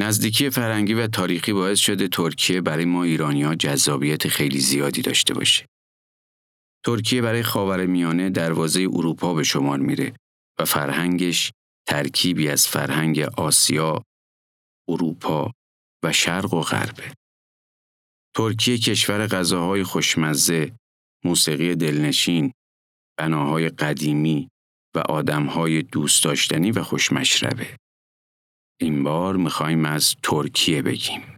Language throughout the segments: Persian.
نزدیکی فرهنگی و تاریخی باعث شده ترکیه برای ما ایرانیا جذابیت خیلی زیادی داشته باشه. ترکیه برای خاور میانه دروازه اروپا به شمار میره و فرهنگش ترکیبی از فرهنگ آسیا، اروپا و شرق و غربه. ترکیه کشور غذاهای خوشمزه، موسیقی دلنشین، بناهای قدیمی و آدمهای دوست داشتنی و خوشمشربه. این بار می‌خوایم از ترکیه بگیم.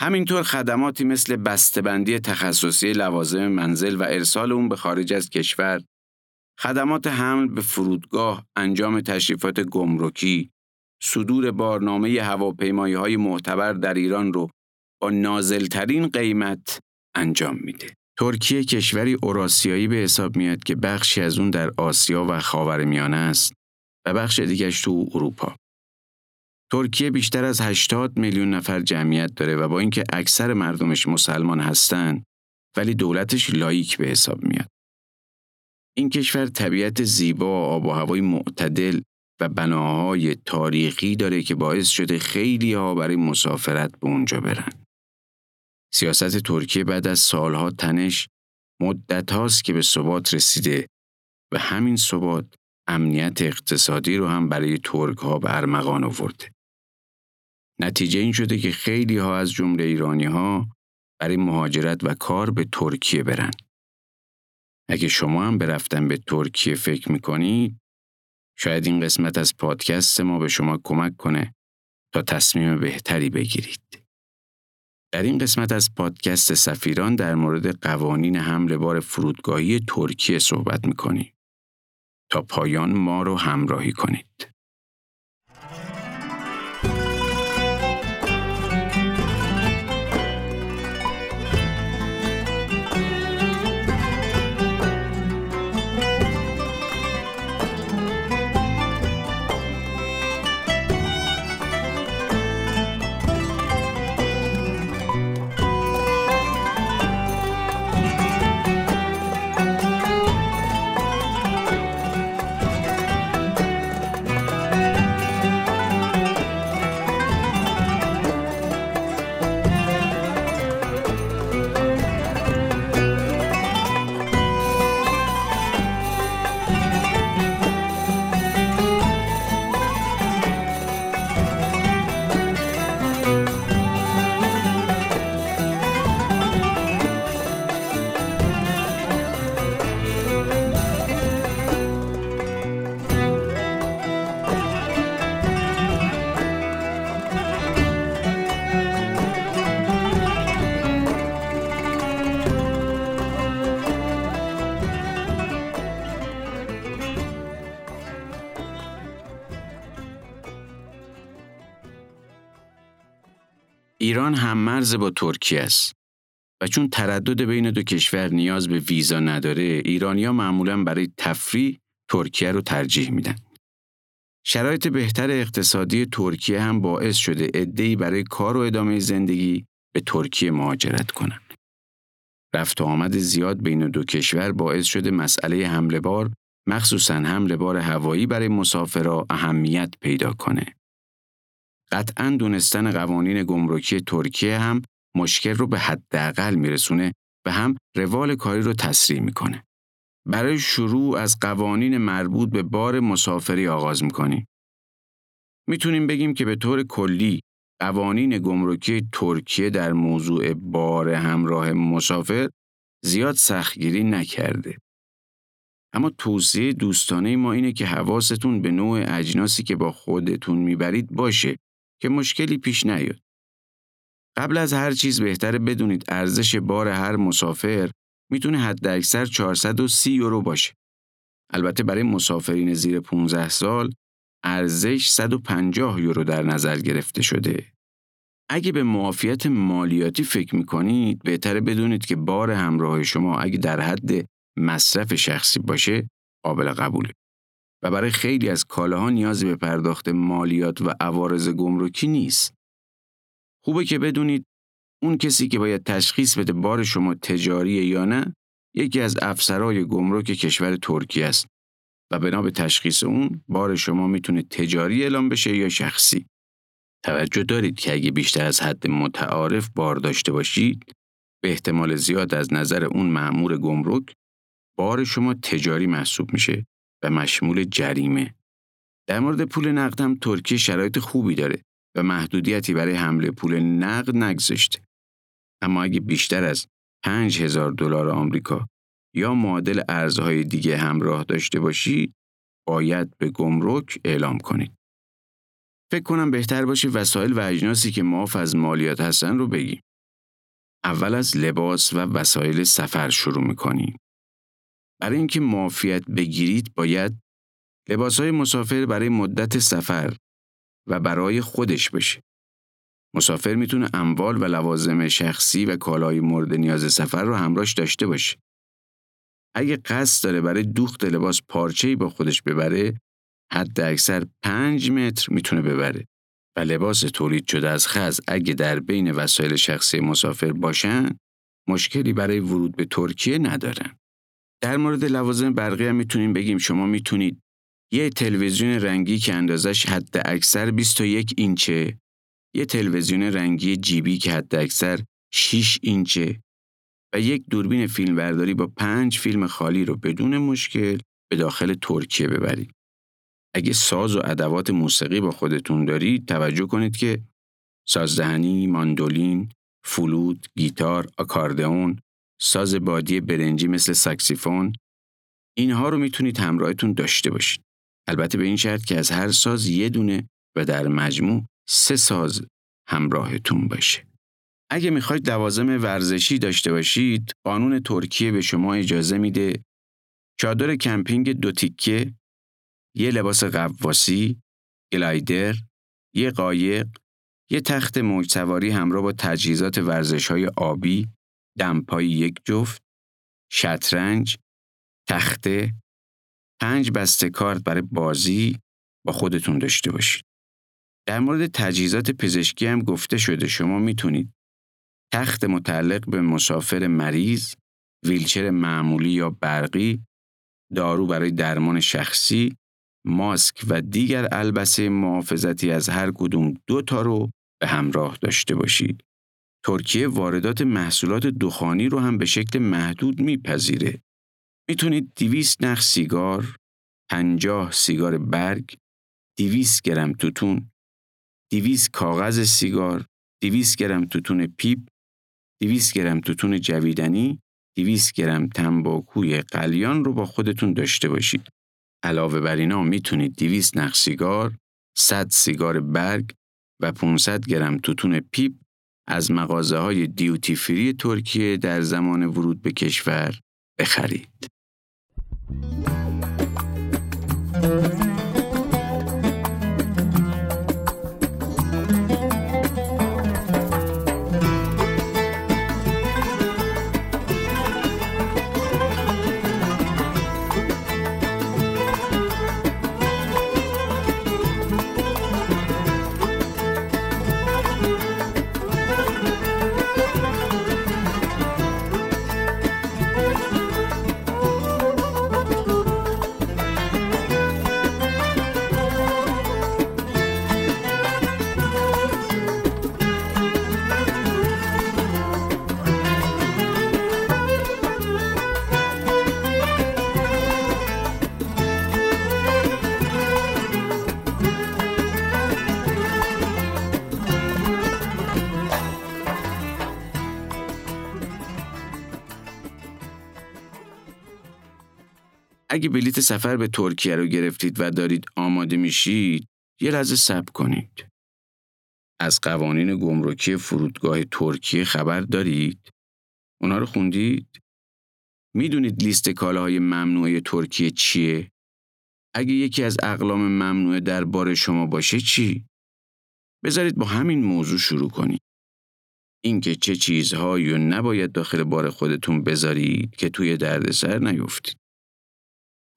همینطور خدماتی مثل بسته‌بندی تخصصی لوازم منزل و ارسال اون به خارج از کشور، خدمات حمل به فرودگاه، انجام تشریفات گمرکی، صدور بارنامه هواپیمایی های معتبر در ایران رو با نازلترین قیمت انجام میده. ترکیه کشوری اوراسیایی به حساب میاد که بخشی از اون در آسیا و خاورمیانه است و بخش دیگش تو اروپا. ترکیه بیشتر از 80 میلیون نفر جمعیت داره و با اینکه اکثر مردمش مسلمان هستن ولی دولتش لایک به حساب میاد. این کشور طبیعت زیبا، آب و هوای معتدل و بناهای تاریخی داره که باعث شده خیلی ها برای مسافرت به اونجا برن. سیاست ترکیه بعد از سالها تنش مدت هاست که به ثبات رسیده و همین ثبات امنیت اقتصادی رو هم برای ترک ها به آورده. نتیجه این شده که خیلی ها از جمله ایرانی ها برای مهاجرت و کار به ترکیه برن. اگه شما هم برفتن به ترکیه فکر می‌کنید، شاید این قسمت از پادکست ما به شما کمک کنه تا تصمیم بهتری بگیرید. در این قسمت از پادکست سفیران در مورد قوانین حمل بار فرودگاهی ترکیه صحبت می‌کنیم. تا پایان ما رو همراهی کنید. ایران هم مرز با ترکیه است و چون تردد بین دو کشور نیاز به ویزا نداره ایرانیا معمولا برای تفریح ترکیه رو ترجیح میدن. شرایط بهتر اقتصادی ترکیه هم باعث شده عده‌ای برای کار و ادامه زندگی به ترکیه مهاجرت کنند. رفت و آمد زیاد بین دو کشور باعث شده مسئله حمله بار مخصوصا حمله بار هوایی برای مسافرها اهمیت پیدا کنه. قطعا دونستن قوانین گمرکی ترکیه هم مشکل رو به حداقل میرسونه و هم روال کاری رو تسریع می‌کنه. برای شروع از قوانین مربوط به بار مسافری آغاز می‌کنیم. می‌تونیم بگیم که به طور کلی قوانین گمرکی ترکیه در موضوع بار همراه مسافر زیاد سختگیری نکرده. اما توصیه دوستانه ما اینه که حواستون به نوع اجناسی که با خودتون می‌برید باشه که مشکلی پیش نیاد. قبل از هر چیز بهتره بدونید ارزش بار هر مسافر می‌تونه حد اکثر 430 یورو باشه. البته برای مسافرین زیر 15 سال ارزش 150 یورو در نظر گرفته شده. اگه به معافیت مالیاتی فکر می‌کنید بهتره بدونید که بار همراه شما اگه در حد مصرف شخصی باشه قابل قبوله. و برای خیلی از کالاها نیازی به پرداخت مالیات و عوارض گمرکی نیست. خوبه که بدونید اون کسی که باید تشخیص بده بار شما تجاری یا نه یکی از افسرهای گمرک کشور ترکیه است و بنا به تشخیص اون بار شما می‌تونه تجاری اعلام بشه یا شخصی. توجه دارید که اگه بیشتر از حد متعارف بار داشته باشید به احتمال زیاد از نظر اون مأمور گمرک بار شما تجاری محسوب میشه و مشمول جریمه. در مورد پول نقد هم ترکیه شرایط خوبی داره و محدودیتی برای حمله پول نقد نگذاشته. اما اگه بیشتر از 5000 دلار آمریکا یا معادل ارزهای دیگه همراه داشته باشید، باید به گمرک اعلام کنید. فکر کنم بهتر باشه وسایل و اجناسی که معاف از مالیات هستن رو بگیم. اول از لباس و وسایل سفر شروع می‌کنیم. برای اینکه معافیت بگیرید باید لباسهای مسافر برای مدت سفر و برای خودش بشه. مسافر می‌تونه اموال و لوازم شخصی و کالای مورد نیاز سفر رو همراهش داشته باشه. اگه قصد داره برای دوخت لباس پارچه‌ای با خودش ببره، حد اکثر 5 متر می‌تونه ببره و لباس تولید شده از خز اگه در بین وسایل شخصی مسافر باشن، مشکلی برای ورود به ترکیه ندارن. در مورد لوازم برقی هم می‌تونیم بگیم شما می‌تونید یه تلویزیون رنگی که اندازش حد اکثر 21 اینچه یه تلویزیون رنگی جیبی که حد اکثر 6 اینچه و یک دوربین فیلمبرداری با پنج فیلم خالی رو بدون مشکل به داخل ترکیه ببرید. اگه ساز و ادوات موسیقی با خودتون دارید توجه کنید که سازدهنی، ماندولین، فلوت، گیتار، آکاردئون، ساز بادی برنجی مثل ساکسیفون اینها رو می‌تونید همراهتون داشته باشید. البته به این شرط که از هر ساز یه دونه و در مجموع سه ساز همراهتون باشه. اگه می‌خواید لوازم ورزشی داشته باشید، قانون ترکیه به شما اجازه میده چادر کمپینگ دو تیکه، یه لباس قواسی، گلایدر، یه قایق، یه تخت موج سواری همراه با تجهیزات ورزش های آبی، دمپایی یک جفت، شطرنج، تخته، پنج بسته کارت برای بازی با خودتون داشته باشید. در مورد تجهیزات پزشکی هم گفته شده شما می‌تونید تخت متعلق به مسافر مریض، ویلچر معمولی یا برقی، دارو برای درمان شخصی، ماسک و دیگر البسه محافظتی از هر کدوم دو تا رو به همراه داشته باشید. ترکیه واردات محصولات دخانی رو هم به شکل محدود میپذیره. می‌تونید 200 نخ سیگار، 50 سیگار برگ، 200 گرم توتون، 200 کاغذ سیگار، 200 گرم توتون پیپ، 200 گرم توتون جویدنی، 200 گرم تنباکوی قلیان رو با خودتون داشته باشید. علاوه بر اینا می‌تونید 200 نخ سیگار، 100 سیگار برگ و 500 گرم توتون پیپ از مغازه های duty free ترکیه در زمان ورود به کشور بخرید. اگه بلیت سفر به ترکیه رو گرفتید و دارید آماده میشید یه لحظه صبر کنید. از قوانین گمرکی فرودگاه ترکیه خبر دارید؟ اونا رو خوندید؟ می‌دونید لیست کالاهای ممنوعه ترکیه چیه؟ اگه یکی از اقلام ممنوعه در بار شما باشه چی؟ بذارید با همین موضوع شروع کنید. اینکه چه چیزهایی نباید داخل بار خودتون بذارید که توی دردسر نیفتید.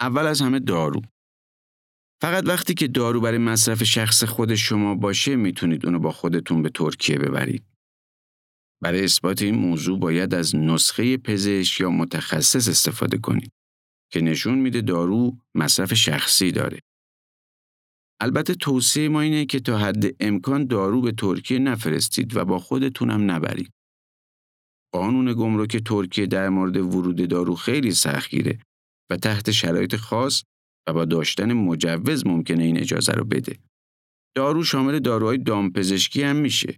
اول از همه دارو. فقط وقتی که دارو برای مصرف شخص خود شما باشه می‌تونید اونو با خودتون به ترکیه ببرید. برای اثبات این موضوع باید از نسخه پزشک یا متخصص استفاده کنید که نشون میده دارو مصرف شخصی داره. البته توصیه ما اینه که تا حد امکان دارو به ترکیه نفرستید و با خودتونم نبرید. قانون گمرک ترکیه در مورد ورود دارو خیلی سختگیره و تحت شرایط خاص و با داشتن مجوز ممکنه این اجازه رو بده. دارو شامل داروهای دامپزشکی هم میشه.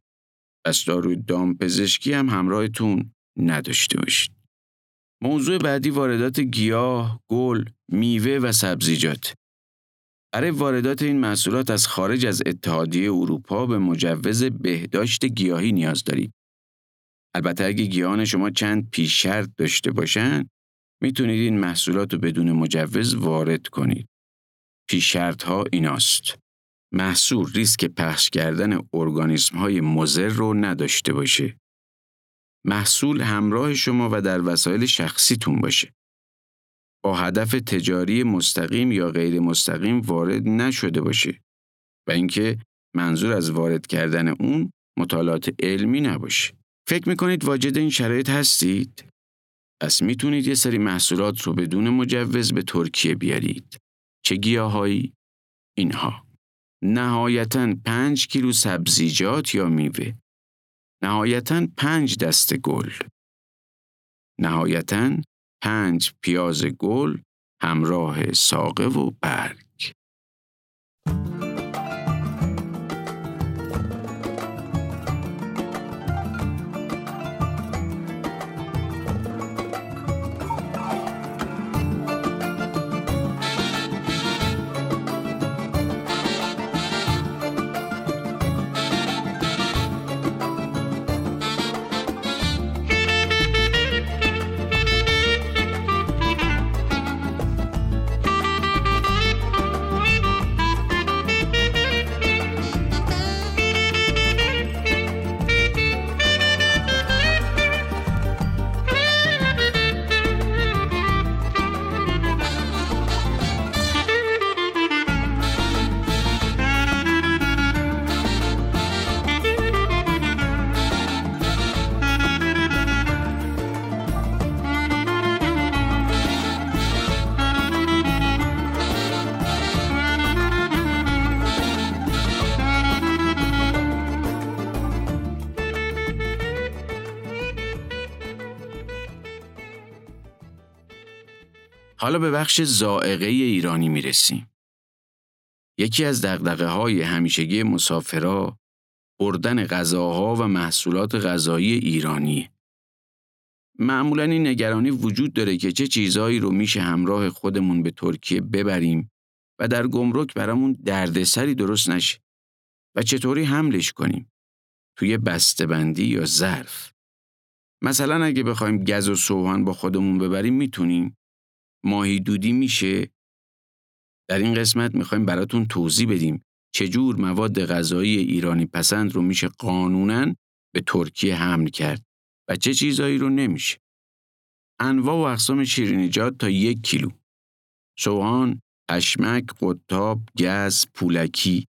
پس داروی دامپزشکی هم همراهتون نداشته باشید. موضوع بعدی واردات گیاه، گل، میوه و سبزیجات. برای واردات این محصولات از خارج از اتحادیه اروپا به مجوز بهداشت گیاهی نیاز دارید. البته اگه گیاهان شما چند پیش شرط داشته باشن، می‌تونید این محصولات رو بدون مجوز وارد کنید. پیش شرط ها ایناست. محصول ریسک پخش کردن ارگانیسم های مزر رو نداشته باشه. محصول همراه شما و در وسایل شخصیتون باشه. با هدف تجاری مستقیم یا غیر مستقیم وارد نشده باشه و اینکه منظور از وارد کردن اون مطالعات علمی نباشه. فکر می‌کنید واجد این شرایط هستید؟ پس می‌تونید یه سری محصولات رو بدون مجوز به ترکیه بیارید. چه گیاهایی؟ اینها. نهایتا پنج کیلو سبزیجات یا میوه. نهایتا پنج دست گل. نهایتا پنج پیاز گل همراه ساقه و برگ. حالا به بخش زائقه ایرانی می رسیم. یکی از دقدقه های همیشگی مسافرا بردن غذاها و محصولات غذایی ایرانی. معمولا این نگرانی وجود داره که چه چیزهایی رو میشه همراه خودمون به ترکیه ببریم و در گمرک برامون دردسری درست نشه و چطوری حملش کنیم توی بسته‌بندی یا ظرف. مثلا اگه بخوایم گز و سوهان با خودمون ببریم می‌تونیم ماهی دودی میشه؟ در این قسمت می‌خوایم براتون توضیح بدیم چجور مواد غذایی ایرانی پسند رو میشه قانونا به ترکیه حمل کرد و چه چیزایی رو نمیشه. انواع و اقسام شیرینیجات تا یک کیلو. سوهان، اشمک، قطاب، گز، پولکی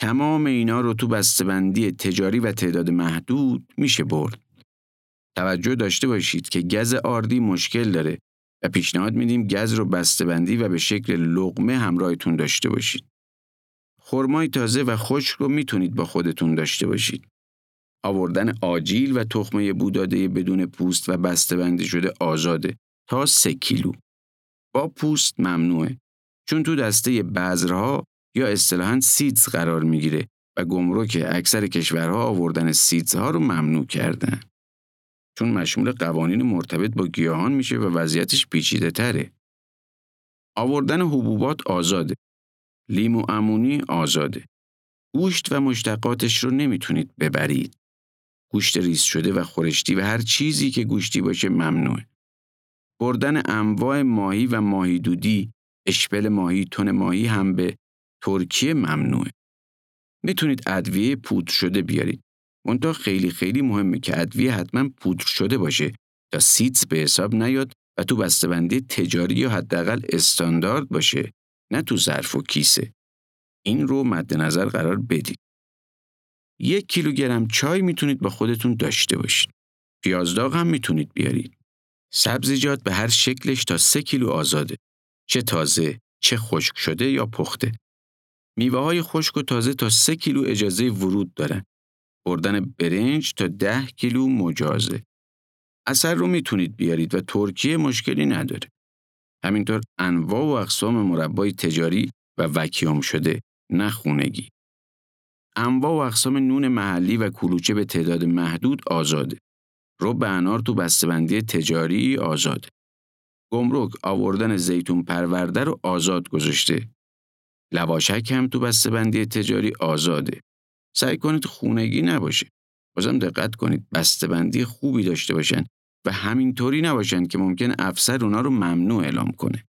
تمام اینا رو تو بسته‌بندی تجاری و تعداد محدود میشه برد. توجه داشته باشید که گز آردی مشکل داره و پیشنهاد میدیم گز رو بسته‌بندی و به شکل لغمه همراهتون داشته باشید. خرمای تازه و خشک رو می‌تونید با خودتون داشته باشید. آوردن آجیل و تخمه بوداده بدون پوست و بسته‌بندی شده آزاده تا سه کیلو. با پوست ممنوعه چون تو دسته بذرها یا اصطلاحاً سیدز قرار می‌گیره و گمرک اکثر کشورها آوردن سیدزها رو ممنوع کردن. چون مشمول قوانین مرتبط با گیاهان میشه و وضعیتش پیچیده تره. آوردن حبوبات آزاده. لیمو امونی آزاده. گوشت و مشتقاتش رو نمی‌تونید ببرید. گوشت ریز شده و خورشتی و هر چیزی که گوشتی باشه ممنوعه. بردن انواع ماهی و ماهی دودی، اشپل ماهی، تن ماهی هم به ترکیه ممنوعه. می‌تونید ادویه پودر شده بیارید. منتها خیلی خیلی مهمه که ادویه حتما پودر شده باشه تا سیتس به حساب نیاد و تو بسته‌بندی تجاری یا حداقل استاندارد باشه نه تو ظرف و کیسه. این رو مد نظر قرار بدید. یک کیلوگرم چای می‌تونید با خودتون داشته باشید. پیازداغ هم می‌تونید بیارید. سبزیجات به هر شکلش تا سه کیلو آزاده. چه تازه، چه خشک شده یا پخته. میوه های خشک و تازه تا سه کیلو اجازه ورود دارن. بردن برنج تا ده کیلو مجازه. اثر رو می‌تونید بیارید و ترکیه مشکلی نداره. همینطور انواع و اقسام مربای تجاری و وکیام شده نه خونگی. انواع و اقسام نون محلی و کلوچه به تعداد محدود آزاده. رو به انار تو بسته‌بندی تجاری آزاده. گمرک آوردن زیتون پرورده رو آزاد گذاشته. لواشک هم تو بسته‌بندی تجاری آزاده. سعی کنید خونگی نباشه. بازم دقت کنید بسته‌بندی خوبی داشته باشن و همینطوری نباشن که ممکن افسر اونا رو ممنوع اعلام کنه.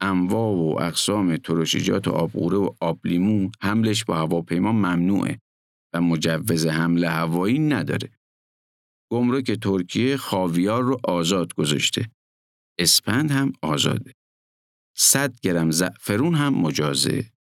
انواع و اقسام ترشیجات آبغوره و آبلیمو حملش با هواپیما ممنوعه و مجوز حمل هوایی نداره. گمرک ترکیه خاویار رو آزاد گذاشته. اسپند هم آزاده. 100 گرم زعفرون هم مجازه.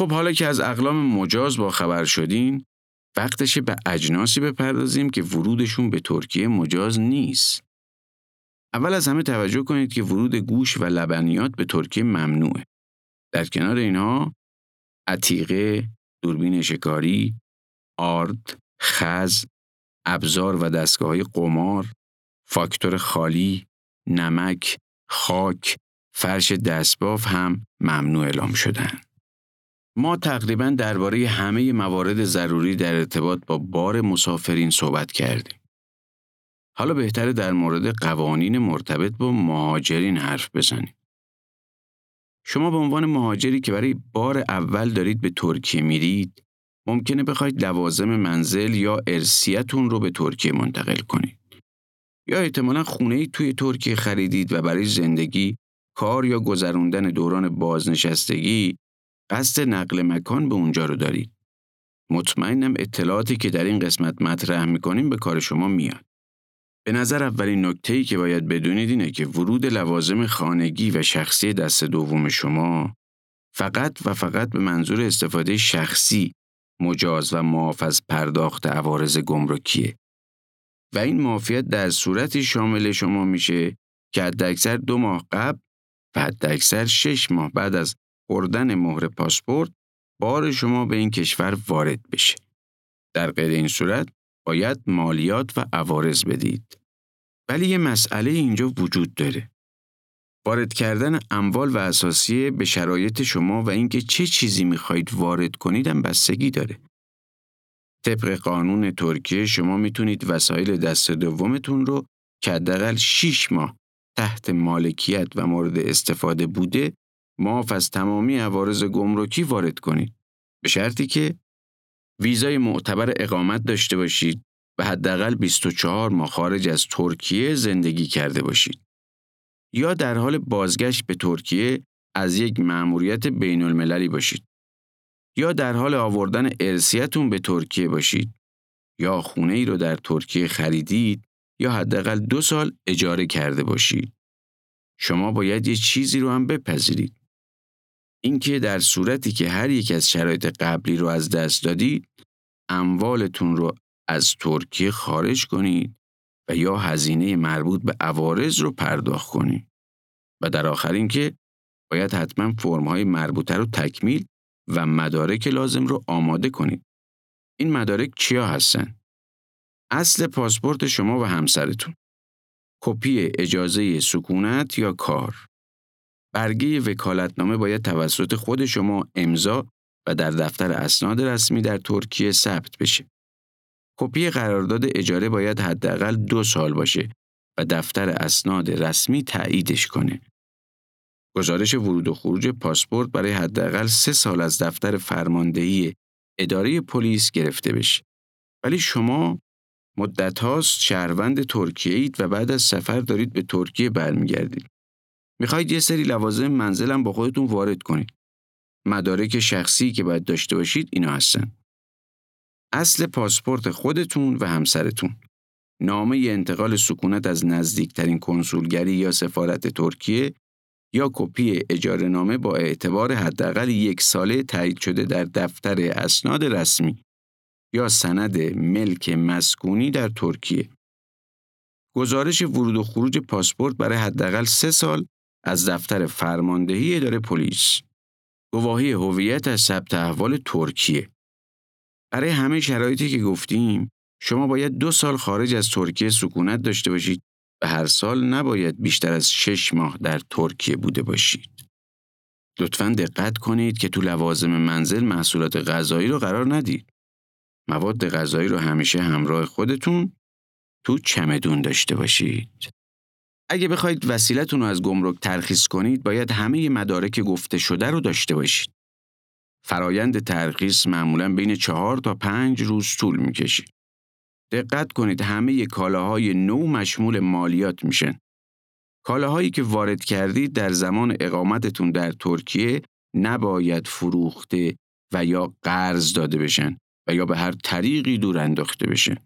خب حالا که از اقلام مجاز با خبر شدین، وقتشه به اجناسی بپردازیم که ورودشون به ترکیه مجاز نیست. اول از همه توجه کنید که ورود گوش و لبنیات به ترکیه ممنوعه. در کنار اینها عتیقه، دوربین شکاری، آرد، خز، ابزار و دستگاه قمار، فاکتور خالی، نمک، خاک، فرش دستباف هم ممنوع اعلام شدن. ما تقریبا درباره همه موارد ضروری در ارتباط با بار مسافرین صحبت کردیم. حالا بهتره در مورد قوانین مرتبط با مهاجرین حرف بزنیم. شما به عنوان مهاجری که برای بار اول دارید به ترکیه میرید، ممکنه بخواید لوازم منزل یا ارسیتون رو به ترکیه منتقل کنید. یا احتمالا خونه ای توی ترکیه خریدید و برای زندگی، کار یا گذروندن دوران بازنشستگی قصد نقل مکان به اونجا رو دارید. مطمئنم اطلاعاتی که در این قسمت مطرح می‌کنیم به کار شما میاد. به نظر اولین نکته که باید بدونید اینه که ورود لوازم خانگی و شخصی دست دوم شما فقط و فقط به منظور استفاده شخصی مجاز و معاف از پرداخت عوارض گمرکیه و این معافیت در صورتی شامل شما میشه که حداکثر دو ماه قبل و حداکثر شش ماه بعد از بردن مهر پاسپورت بار شما به این کشور وارد بشه. در غیر این صورت باید مالیات و عوارض بدید. ولی یه مسئله اینجا وجود داره. وارد کردن اموال و اساسیه به شرایط شما و اینکه چه چیزی می‌خواهید وارد کنید هم بستگی داره. طبق قانون ترکیه شما می‌تونید وسایل دست دومتون رو که حداقل 6 ماه تحت مالکیت و مورد استفاده بوده معاف از تمامی عوارض گمرکی وارد کنید. به شرطی که ویزای معتبر اقامت داشته باشید و حداقل 24 ماه خارج از ترکیه زندگی کرده باشید. یا در حال بازگشت به ترکیه از یک مأموریت بین المللی باشید. یا در حال آوردن ارسیتون به ترکیه باشید. یا خونه ای رو در ترکیه خریدید یا حداقل دو سال اجاره کرده باشید. شما باید یه چیزی رو هم بپذیرید. اینکه در صورتی که هر یک از شرایط قبلی رو از دست دادید اموالتون رو از ترکیه خارج کنید و یا هزینه مربوط به عوارض رو پرداخت کنید و در آخر اینکه باید حتما فرمهای مربوطه رو تکمیل و مدارک لازم رو آماده کنید. این مدارک چیا هستن؟ اصل پاسپورت شما و همسرتون. کپی اجازه سکونت یا کار. برگه وکالتنامه باید توسط خود شما امضا و در دفتر اسناد رسمی در ترکیه ثبت بشه. کپی قرارداد اجاره باید حداقل دو سال باشه و دفتر اسناد رسمی تاییدش کنه. گزارش ورود و خروج پاسپورت برای حداقل سه سال از دفتر فرماندهی اداره پلیس گرفته بشه. ولی شما مدت هاست شهروند ترکیه اید و بعد از سفر دارید به ترکیه برمیگردید. می‌خواید یه سری لوازم منزلم با خودتون وارد کنید. مدارک شخصی که باید داشته باشید اینا هستن. اصل پاسپورت خودتون و همسرتون. نامه انتقال سکونت از نزدیکترین کنسولگری یا سفارت ترکیه یا کپی اجاره نامه با اعتبار حداقل یک ساله تایید شده در دفتر اسناد رسمی یا سند ملک مسکونی در ترکیه. گزارش ورود و خروج پاسپورت برای حداقل سه سال از دفتر فرماندهی اداره پلیس. گواهی هویت از ثبت احوال ترکیه. برای همه شرایطی که گفتیم شما باید دو سال خارج از ترکیه سکونت داشته باشید و هر سال نباید بیشتر از شش ماه در ترکیه بوده باشید. لطفا دقت کنید که تو لوازم منزل محصولات غذایی رو قرار ندید. مواد غذایی رو همیشه همراه خودتون تو چمدون داشته باشید. اگه بخواید وسیلتون رو از گمرک ترخیص کنید باید همه مدارک گفته شده رو داشته باشید. فرایند ترخیص معمولا بین چهار تا پنج روز طول می‌کشه. دقت کنید همه کالاهای نو مشمول مالیات میشن. کالاهایی که وارد کردید در زمان اقامتتون در ترکیه نباید فروخته و یا قرض داده بشن و یا به هر طریقی دور انداخته بشن.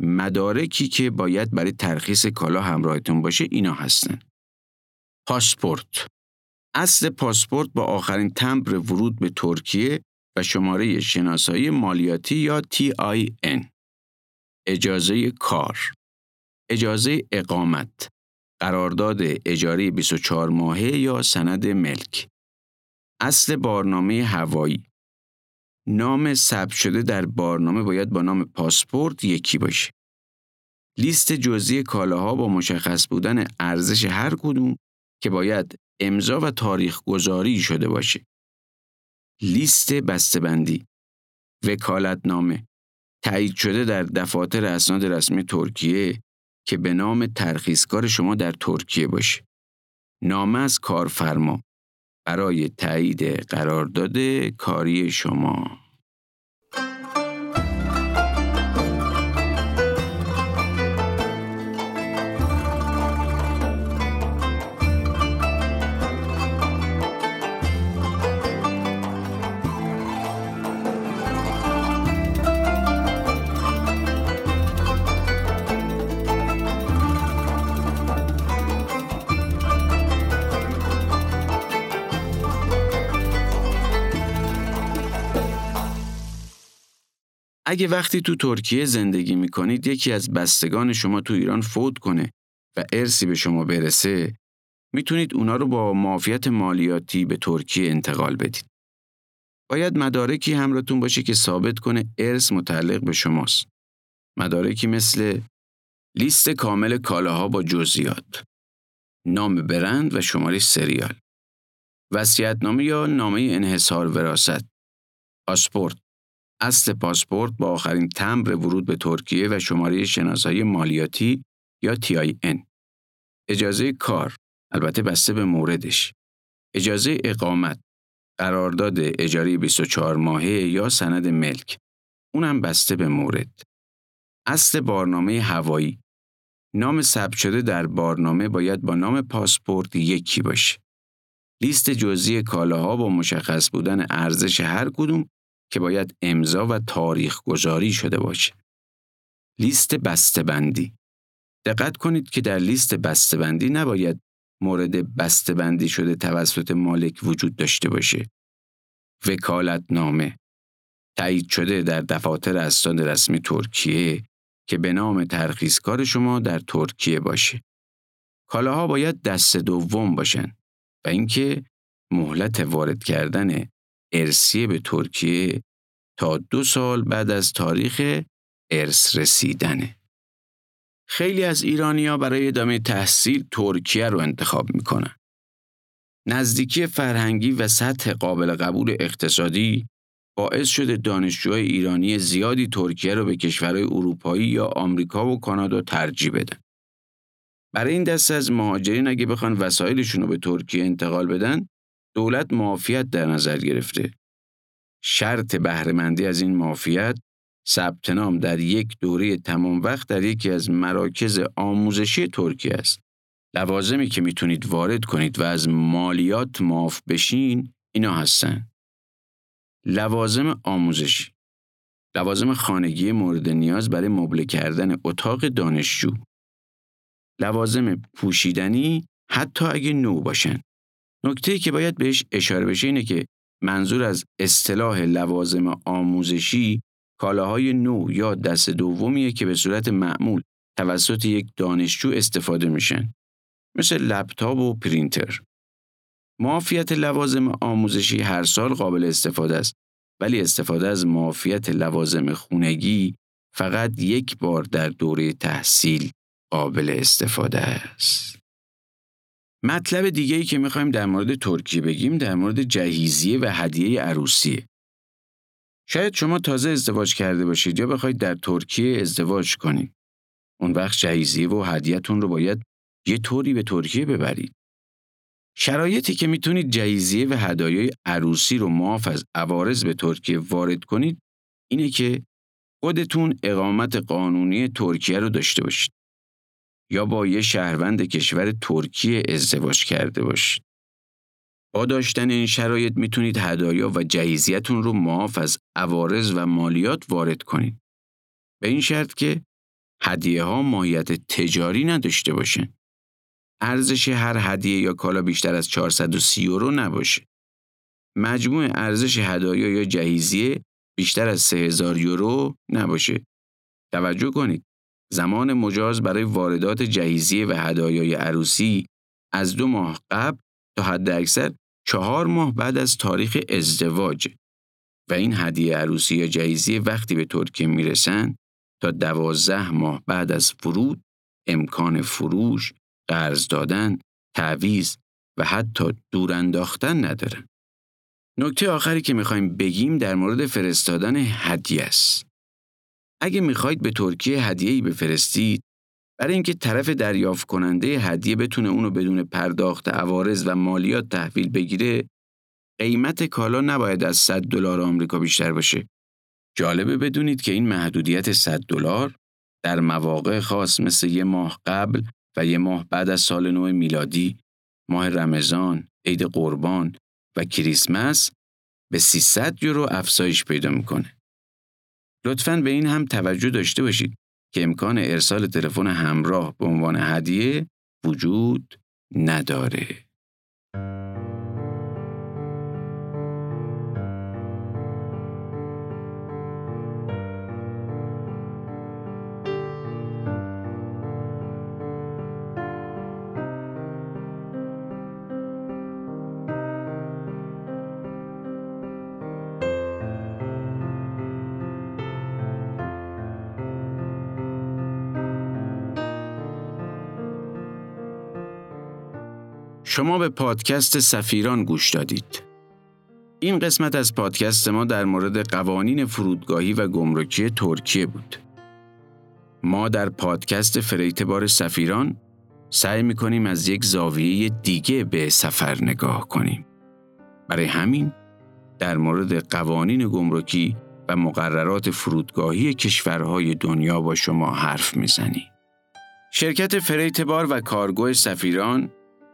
مدارکی که باید برای ترخیص کالا همراهتون باشه اینا هستن. پاسپورت. اصل پاسپورت با آخرین تمبر ورود به ترکیه و شماره شناسایی مالیاتی یا TIN. اجازه کار. اجازه اقامت. قرارداد اجاره 24 ماهه یا سند ملک. اصل بارنامه هوایی. نام ثبت شده در بارنامه باید با نام پاسپورت یکی باشه. لیست جزئی کالاها با مشخص بودن ارزش هر کدوم که باید امضا و تاریخ گذاری شده باشه. لیست بسته‌بندی وکالتنامه تایید شده در دفاتر اسناد رسمی ترکیه که به نام ترخیصکار شما در ترکیه باشه. نامه از کارفرما برای تایید قرارداد کاری شما. اگه وقتی تو ترکیه زندگی می‌کنید یکی از بستگان شما تو ایران فوت کنه و ارسی به شما برسه می‌تونید اونا رو با معافیت مالیاتی به ترکیه انتقال بدید. باید مدارکی همراهتون باشه که ثابت کنه ارث متعلق به شماست. مدارکی مثل لیست کامل کالاها با جزئیات، نام برند و شماره سریال، وصیت‌نامه یا نامه انحصار وراثت، پاسپورت، اصل پاسپورت با آخرین تمبر ورود به ترکیه و شماره شناسایی مالیاتی یا TIN. اجازه کار البته بسته به موردش. اجازه اقامت قرارداد اجاری 24 ماهه یا سند ملک اونم بسته به مورد. اصل بارنامه هوایی نام ثبت شده در بارنامه باید با نام پاسپورت یکی باشه. لیست جزئی کالاها با مشخص بودن ارزش هر کدوم که باید امضا و تاریخ گذاری شده باشه. لیست بسته‌بندی دقت کنید که در لیست بسته‌بندی نباید مورد بسته‌بندی شده توسط مالک وجود داشته باشه. وکالت نامه تایید شده در دفاتر اسناد رسمی ترکیه که به نام ترخیصکار شما در ترکیه باشه. کالاها باید دست دوم باشن و اینکه مهلت وارد کردن ارسیه به ترکیه تا دو سال بعد از تاریخ ارث رسیدنه. خیلی از ایرانیا برای ادامه تحصیل ترکیه رو انتخاب می‌کنن. نزدیکی فرهنگی و سطح قابل قبول اقتصادی باعث شده دانشجوهای ایرانی زیادی ترکیه رو به کشورهای اروپایی یا آمریکا و کانادا ترجیح بدن. برای این دست از مهاجرین اگه بخوان وسایلشون رو به ترکیه انتقال بدن، دولت معافیت در نظر گرفته. شرط بهرهمندی از این معافیت ثبت نام در یک دوره تمام وقت در یکی از مراکز آموزشی ترکیه است. لوازمی که می‌تونید وارد کنید و از مالیات معاف بشین اینا هستن. لوازم آموزشی لوازم خانگی مورد نیاز برای مبله کردن اتاق دانشجو لوازم پوشیدنی حتی اگه نو باشن نکته که باید بهش اشاره بشه اینه که منظور از اصطلاح لوازم آموزشی کالاهای نو یا دست دومیه که به صورت معمول توسط یک دانشجو استفاده میشن مثل لپتاپ و پرینتر. معافیت لوازم آموزشی هر سال قابل استفاده است ولی استفاده از معافیت لوازم خونگی فقط یک بار در دوره تحصیل قابل استفاده است. مطلب دیگه ای که می‌خوایم در مورد ترکیه بگیم در مورد جهیزیه و هدیه عروسیه. شاید شما تازه ازدواج کرده باشید یا بخواید در ترکیه ازدواج کنید. اون وقت جهیزیه و هدیهتون رو باید یه طوری به ترکیه ببرید. شرایطی که می‌تونید جهیزیه و هدایای عروسی رو معاف از عوارض به ترکیه وارد کنید اینه که خودتون اقامت قانونی ترکیه رو داشته باشید. یا با یه شهروند کشور ترکیه ازدواج کرده باشید. با داشتن این شرایط می‌تونید هدایا و جهیزیتون رو معاف از عوارض و مالیات وارد کنید. به این شرط که هدیه ها ماهیت تجاری نداشته باشن. ارزش هر هدیه یا کالا بیشتر از 430 یورو نباشه. مجموع ارزش هدایا یا جهیزیه بیشتر از 3000 یورو نباشه. توجه کنید. زمان مجاز برای واردات جهیزیه و هدایای عروسی از دو ماه قبل تا حد اکثر چهار ماه بعد از تاریخ ازدواج و این هدیه عروسی یا جهیزیه وقتی به ترکیه می‌رسن تا دوازده ماه بعد از فرود امکان فروش، قرض دادن، تعویز و حتی دور انداختن ندارن. نکته آخری که می‌خوایم بگیم در مورد فرستادن هدیه است. اگه می‌خواید به ترکیه هدیه‌ای بفرستید برای اینکه طرف دریافت کننده هدیه بتونه اونو بدون پرداخت عوارض و مالیات تحویل بگیره قیمت کالا نباید از 100 دلار آمریکا بیشتر باشه. جالبه بدونید که این محدودیت 100 دلار در مواقع خاص مثل یه ماه قبل و یه ماه بعد از سال نو میلادی، ماه رمضان، عید قربان و کریسمس به 300 یورو افزایش پیدا می‌کنه. لطفاً به این هم توجه داشته باشید که امکان ارسال تلفن همراه به عنوان هدیه وجود نداره. شما به پادکست سفیران گوش دادید. این قسمت از پادکست ما در مورد قوانین فرودگاهی و گمرکی ترکیه بود. ما در پادکست فریتبار سفیران سعی می‌کنیم از یک زاویه دیگه به سفر نگاه کنیم. برای همین در مورد قوانین گمرکی و مقررات فرودگاهی کشورهای دنیا با شما حرف می‌زنیم. شرکت freight بار و کارگو سفیران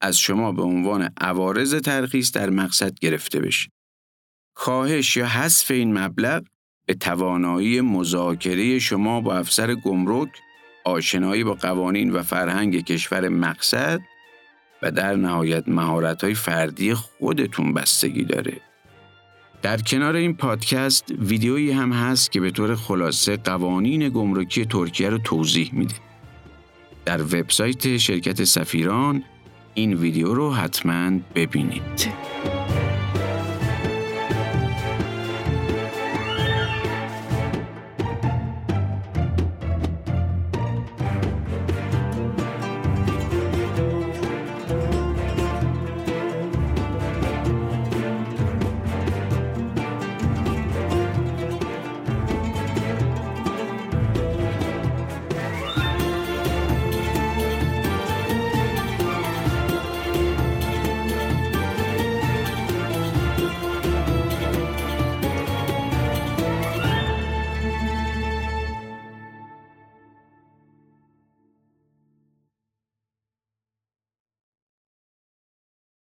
از شما به عنوان عوارض ترخیص در مقصد گرفته بشه. کاهش یا حذف این مبلغ به توانایی مذاکره شما با افسر گمرک، آشنایی با قوانین و فرهنگ کشور مقصد و در نهایت مهارت‌های فردی خودتون بستگی داره. در کنار این پادکست ویدیویی هم هست که به طور خلاصه قوانین گمرکی ترکیه رو توضیح میده. در وبسایت شرکت سفیران این ویدیو رو حتما ببینید.